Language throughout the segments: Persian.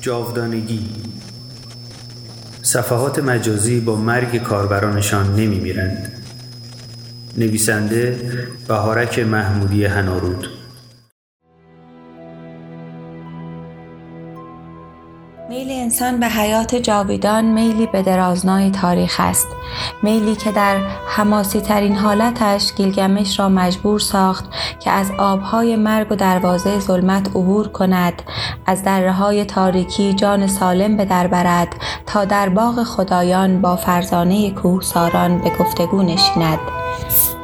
جاودانگی صفحات مجازی با مرگ کاربرانشان نمی میرند. نویسنده بهارک محمودی هنارود انسان به حیات جاویدان میلی به درازنای تاریخ است. میلی که در حماسی ترین حالتش گیلگمش را مجبور ساخت که از آبهای مرگ و دروازه ظلمت عبور کند از دره های تاریکی جان سالم به در برد تا در باغ خدایان با فرزانه کوهساران به گفتگو نشیند.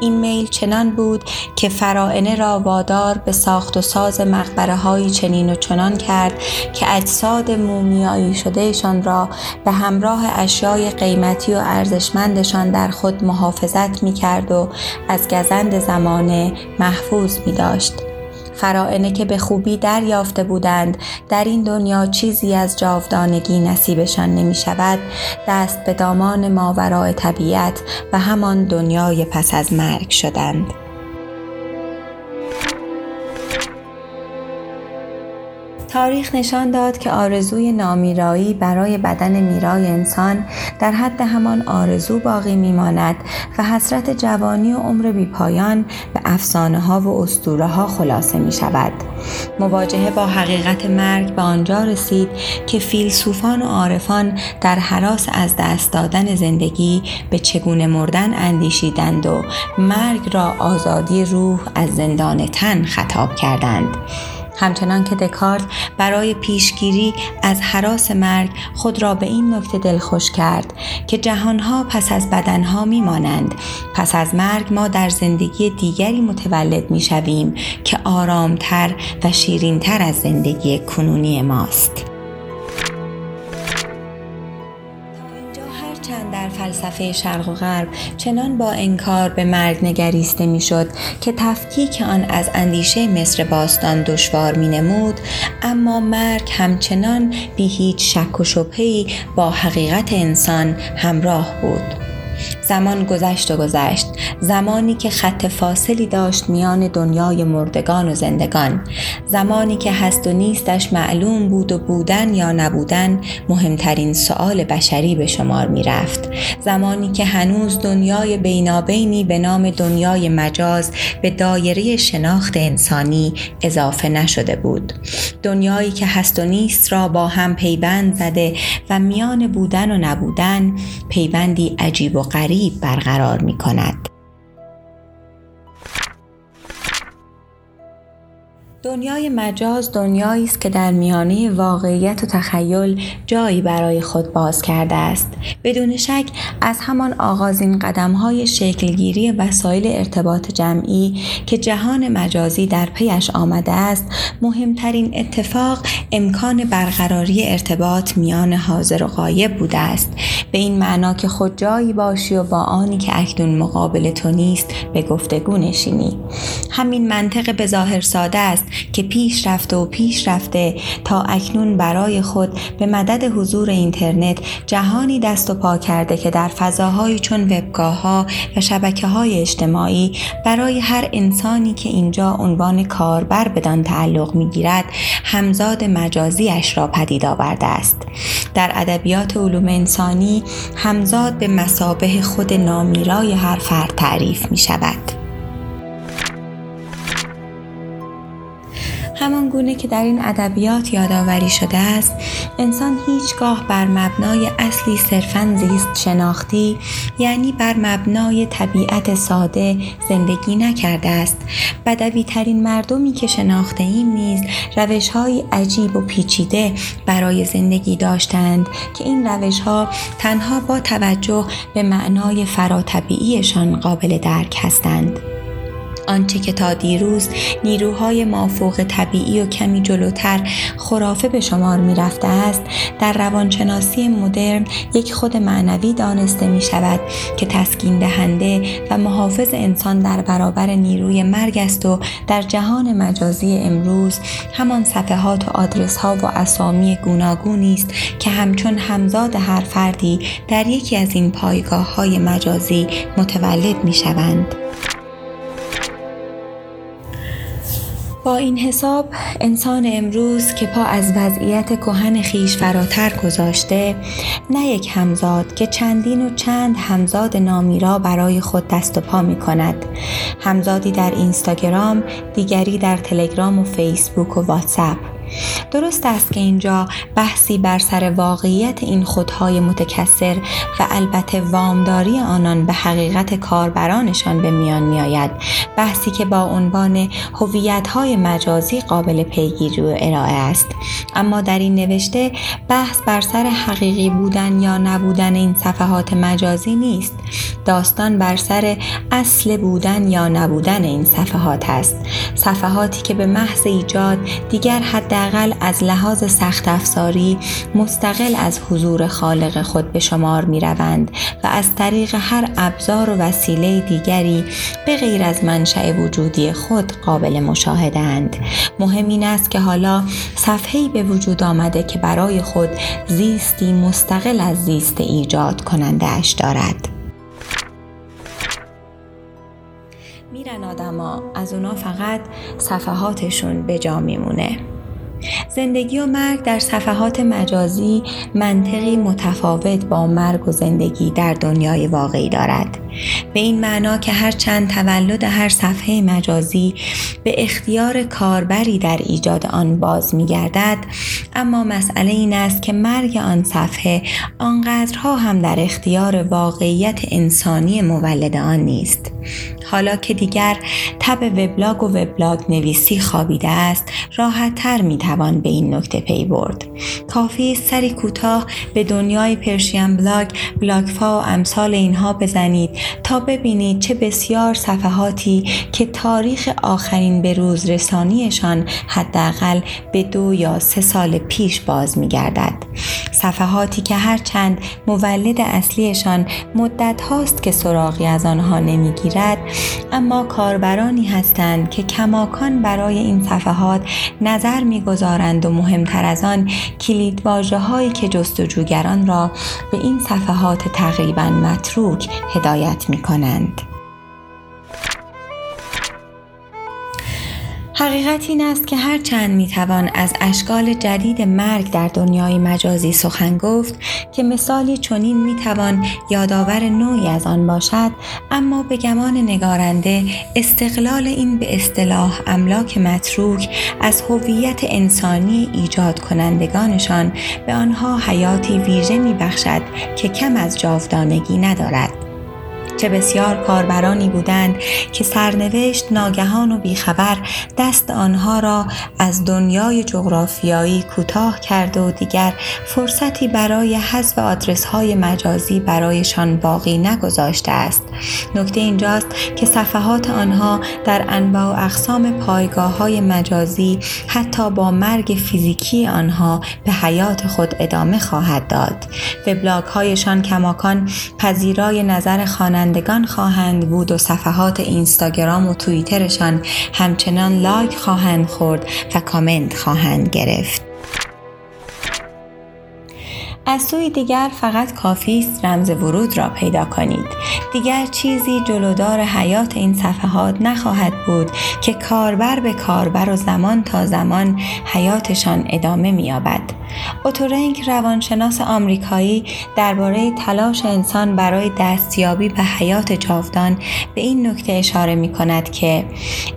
این میل چنان بود که فرائنه را وادار به ساخت و ساز مقبره های چنین و چنان کرد که اجساد مومیایی شدهشان را به همراه اشیای قیمتی و ارزشمندشان در خود محافظت می کرد و از گزند زمانه محفوظ می داشت. فرائنه که به خوبی دریافته بودند در این دنیا چیزی از جاودانگی نصیبشان نمی شود دست به دامان ماورای طبیعت و همان دنیای پس از مرگ شدند. تاریخ نشان داد که آرزوی نامیرایی برای بدن میرای انسان در حد همان آرزو باقی میماند و حسرت جوانی و عمر بیپایان به افسانه ها و اسطوره ها خلاصه می شود. مواجهه با حقیقت مرگ به آنجا رسید که فیلسوفان و عارفان در حراس از دست دادن زندگی به چگونه مردن اندیشیدند و مرگ را آزادی روح از زندان تن خطاب کردند. همچنان که دکارت برای پیشگیری از حراس مرگ خود را به این نکته دلخوش کرد که جهانها پس از بدنها میمانند. پس از مرگ ما در زندگی دیگری متولد می شویم که آرامتر و شیرینتر از زندگی کنونی ماست. در فلسفه شرق و غرب چنان با انکار به مرگ نگریسته می‌شد که تفکیک آن از اندیشه مصر باستان دشوار می نمود اما مرگ همچنان بی هیچ شک و شبهی با حقیقت انسان همراه بود. زمان گذشت و گذشت. زمانی که خط فاصلی داشت میان دنیای مردگان و زندگان. زمانی که هست و نیستش معلوم بود و بودن یا نبودن مهمترین سؤال بشری به شمار می رفت زمانی که هنوز دنیای بینابینی به نام دنیای مجاز به دایره شناخت انسانی اضافه نشده بود. دنیایی که هست و نیست را با هم پیوند زده و میان بودن و نبودن پیوندی عجیب و غریب برقرار می کند. دنیای مجاز دنیایی است که در میانه واقعیت و تخیل جایی برای خود باز کرده است. بدون شک از همان آغازین قدمهای شکلگیری وسایل ارتباط جمعی که جهان مجازی در پیش آمده است مهمترین اتفاق امکان برقراری ارتباط میان حاضر و غایب بوده است. به این معنا که خود جایی باشی و با آنی که اکنون مقابل تو نیست به گفتگو نشینی. همین منطق به ظاهر ساده است که پیش رفته و پیش رفته تا اکنون برای خود به مدد حضور اینترنت جهانی دست و پا کرده که در فضاهایی چون وبگاه ها و شبکه های اجتماعی برای هر انسانی که اینجا عنوان کاربر بدان تعلق می گیرد همزاد مجازیش را پدید آورده است در ادبیات علوم انسانی همزاد به مسابه خود نامیرای هر فرد تعریف می شود. همان گونه که در این ادبیات یادآوری شده است انسان هیچگاه بر مبنای اصلی صرفا زیست شناختی یعنی بر مبنای طبیعت ساده زندگی نکرده است بدوی ترین مردمی که شناخته ایم نیز روش های عجیب و پیچیده برای زندگی داشتند که این روش ها تنها با توجه به معنای فراتبیعیشان قابل درک هستند. آنچه که تا دیروز نیروهای مافوق طبیعی و کمی جلوتر خرافه به شمار می رفته است در روانشناسی مدرن یک خود معنوی دانسته می شود که تسکین دهنده و محافظ انسان در برابر نیروی مرگ است و در جهان مجازی امروز همان صفحات و آدرس ها و اسامی گوناگونی است که همچون همزاد هر فردی در یکی از این پایگاه های مجازی متولد می شوند. با این حساب انسان امروز که پا از وضعیت کهن خیش فراتر گذاشته نه یک همزاد که چندین و چند همزاد نامی را برای خود دست و پا می کند. همزادی در اینستاگرام دیگری در تلگرام و فیسبوک و واتساپ. درست است که اینجا بحثی بر سر واقعیت این خودهای متکثر و البته وامداری آنان به حقیقت کاربرانشان به میان می آید بحثی که با عنوان هویت‌های مجازی قابل پیگیری و ارائه است. اما در این نوشته بحث بر سر حقیقی بودن یا نبودن این صفحات مجازی نیست. داستان بر سر اصل بودن یا نبودن این صفحات است. صفحاتی که به محض ایجاد دیگر حداقل از لحاظ سخت افزاری مستقل از حضور خالق خود به شمار می روند و از طریق هر ابزار و وسیله دیگری به غیر از منشأ وجودی خود قابل مشاهده اند. مهم این است که حالا صفحه‌ای به وجود آمده که برای خود زیستی مستقل از زیست ایجاد کننده اش دارد. میرن آدما از اونا فقط صفحاتشون به جا میمونه زندگی و مرگ در صفحات مجازی منطقی متفاوت با مرگ و زندگی در دنیای واقعی دارد. به این معنا که هر چند تولد هر صفحه مجازی به اختیار کاربری در ایجاد آن باز می گردد اما مسئله این است که مرگ آن صفحه آنقدرها هم در اختیار واقعیت انسانی مولد آن نیست. حالا که دیگر تب وبلاگ و وبلاگ نویسی خوابیده است راحت تر می توان به این نکته پی برد کافی سری کوتاه به دنیای پرشین بلاگ بلاگفا و امثال اینها بزنید تا ببینید چه بسیار صفحاتی که تاریخ آخرین به روز رسانیشان حداقل به دو یا سه سال پیش باز می گردد. صفحاتی که هرچند مولد اصلیشان مدت هاست که سراغی از آنها نمی‌گیرد اما کاربرانی هستند که کماکان برای این صفحات نظر می‌گذارند و مهمتر از آن کلید هایی که جستجوگران را به این صفحات تقریبا متروک هدایت می کنند. حقیقت این است که هر چند می توان از اشکال جدید مرگ در دنیای مجازی سخن گفت که مثالی چنین می توان یادآور نوعی از آن باشد اما به گمان نگارنده استقلال این به اصطلاح املاک متروک از هویت انسانی ایجاد کنندگانشان به آنها حیاتی ویژه می بخشد که کم از جاودانگی ندارد. چه بسیار کاربرانی بودند که سرنوشت ناگهان و بیخبر دست آنها را از دنیای جغرافیایی کوتاه کرده و دیگر فرصتی برای حذف آدرس های مجازی برایشان باقی نگذاشته است. نکته اینجاست که صفحات آنها در انواع و اقسام پایگاه های مجازی حتی با مرگ فیزیکی آنها به حیات خود ادامه خواهد داد. وبلاگ هایشان کماکان پذیرای نظر خواننده خوانندگان خواهند بود و صفحات اینستاگرام و توییترشان همچنان لایک خواهند خورد و کامنت خواهند گرفت. از سوی دیگر فقط کافی است رمز ورود را پیدا کنید دیگر چیزی جلودار حیات این صفحات نخواهد بود که کاربر به کاربر و زمان تا زمان حیاتشان ادامه مییابد اوتورنک روانشناس آمریکایی درباره تلاش انسان برای دستیابی به حیات جاودان به این نکته اشاره می کند که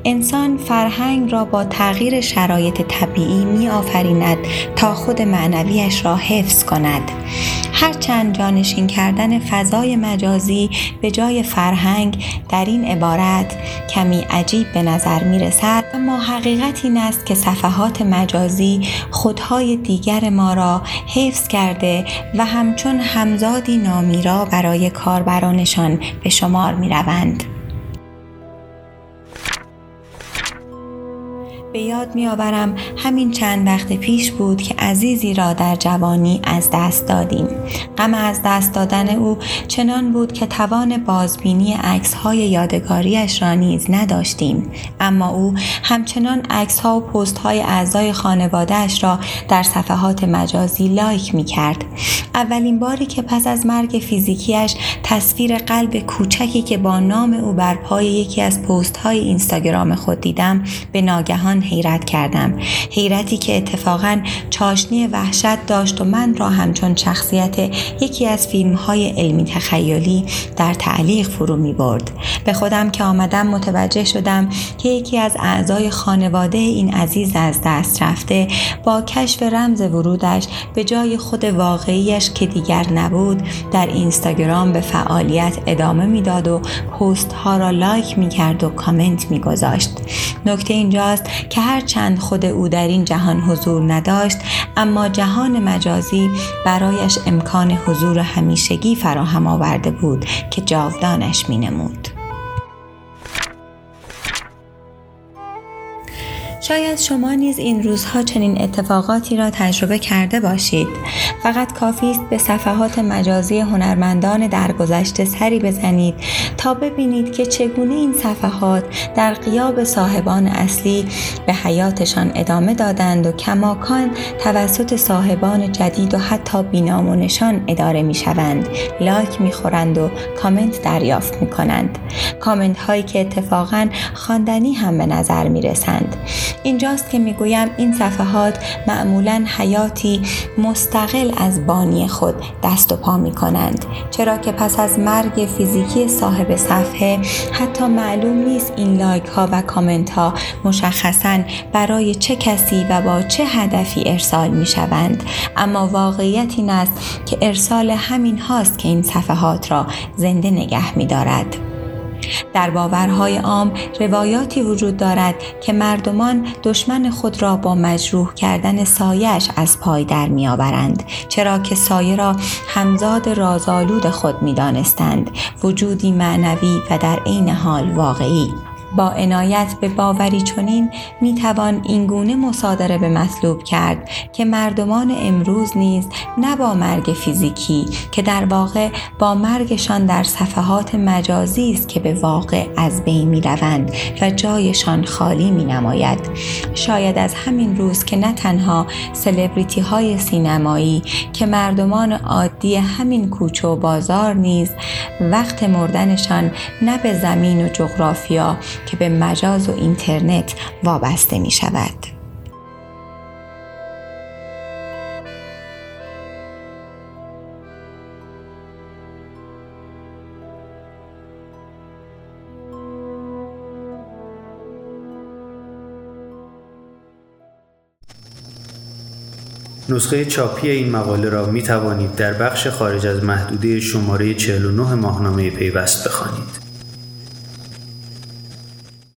انسان فرهنگ را با تغییر شرایط طبیعی می آفریند تا خود معنویش را حفظ کند. هرچند جانشین کردن فضای مجازی به جای فرهنگ در این عبارت کمی عجیب به نظر می رسد اما حقیقت این است که صفحات مجازی خودهای دیگر ما را حفظ کرده و همچون همزادی نامی را برای کاربرانشان به شمار می روند. به یاد می آورم همین چند وقت پیش بود که عزیزی را در جوانی از دست دادیم. غم از دست دادن او چنان بود که توان بازبینی عکس های یادگاریش را نیز نداشتیم. اما او همچنان عکس ها و پست های اعضای خانوادهش را در صفحات مجازی لایک می کرد. اولین باری که پس از مرگ فیزیکیش تصویر قلب کوچکی که با نام او بر پای یکی از پست های اینستاگرام خود دیدم به ناگهان حیرت کردم حیرتی که اتفاقا چاشنی وحشت داشت و من را همچون شخصیت یکی از فیلم های علمی تخیلی در تعلیق فرو می برد به خودم که آمدم متوجه شدم که یکی از اعضای خانواده این عزیز از دست رفته با کشف رمز ورودش به جای خود واقعیش که دیگر نبود در اینستاگرام به فعالیت ادامه می‌داد و پست ها را لایک می کرد و کامنت می گذاشت. نکته اینجاست که هرچند خود او در این جهان حضور نداشت اما جهان مجازی برایش امکان حضور همیشگی فراهم آورده بود که جاودانش می شاید شما نیز این روزها چنین اتفاقاتی را تجربه کرده باشید. فقط کافی است به صفحات مجازی هنرمندان درگذشته سری بزنید تا ببینید که چگونه این صفحات در قیاب صاحبان اصلی به حیاتشان ادامه دادند و کماکان توسط صاحبان جدید و حتی بینامونشان اداره می شوند. لایک می خورند و کامنت دریافت می کنند. کامنت هایی که اتفاقا خواندنی هم به نظر می رسند. اینجاست که می‌گویم این صفحات معمولا حیاتی مستقل از بانی خود دست و پا می کنند چرا که پس از مرگ فیزیکی صاحب صفحه حتی معلوم نیست این لایک ها و کامنت ها مشخصا برای چه کسی و با چه هدفی ارسال می شوند اما واقعیت این است که ارسال همین هاست که این صفحات را زنده نگه می دارد. در باورهای عام روایاتی وجود دارد که مردمان دشمن خود را با مجروح کردن سایش از پای در میآورند چرا که سایه را همزاد رازآلود خود می‌دانستند. وجودی معنوی و در عین حال واقعی. با عنایت به باوری چنین می توان اینگونه مصادره به مطلوب کرد که مردمان امروز نیز نه با مرگ فیزیکی که در واقع با مرگشان در صفحات مجازی است که به واقع از بین می روند و جایشان خالی می نماید شاید از همین روز که نه تنها سلبریتی های سینمایی که مردمان عادی همین کوچه و بازار نیز وقت مردنشان نه به زمین و جغرافیا که به مجاز و اینترنت وابسته می شود. نسخه چاپی این مقاله را می توانید در بخش خارج از محدوده شماره 49 ماهنامه پیوست بخوانید.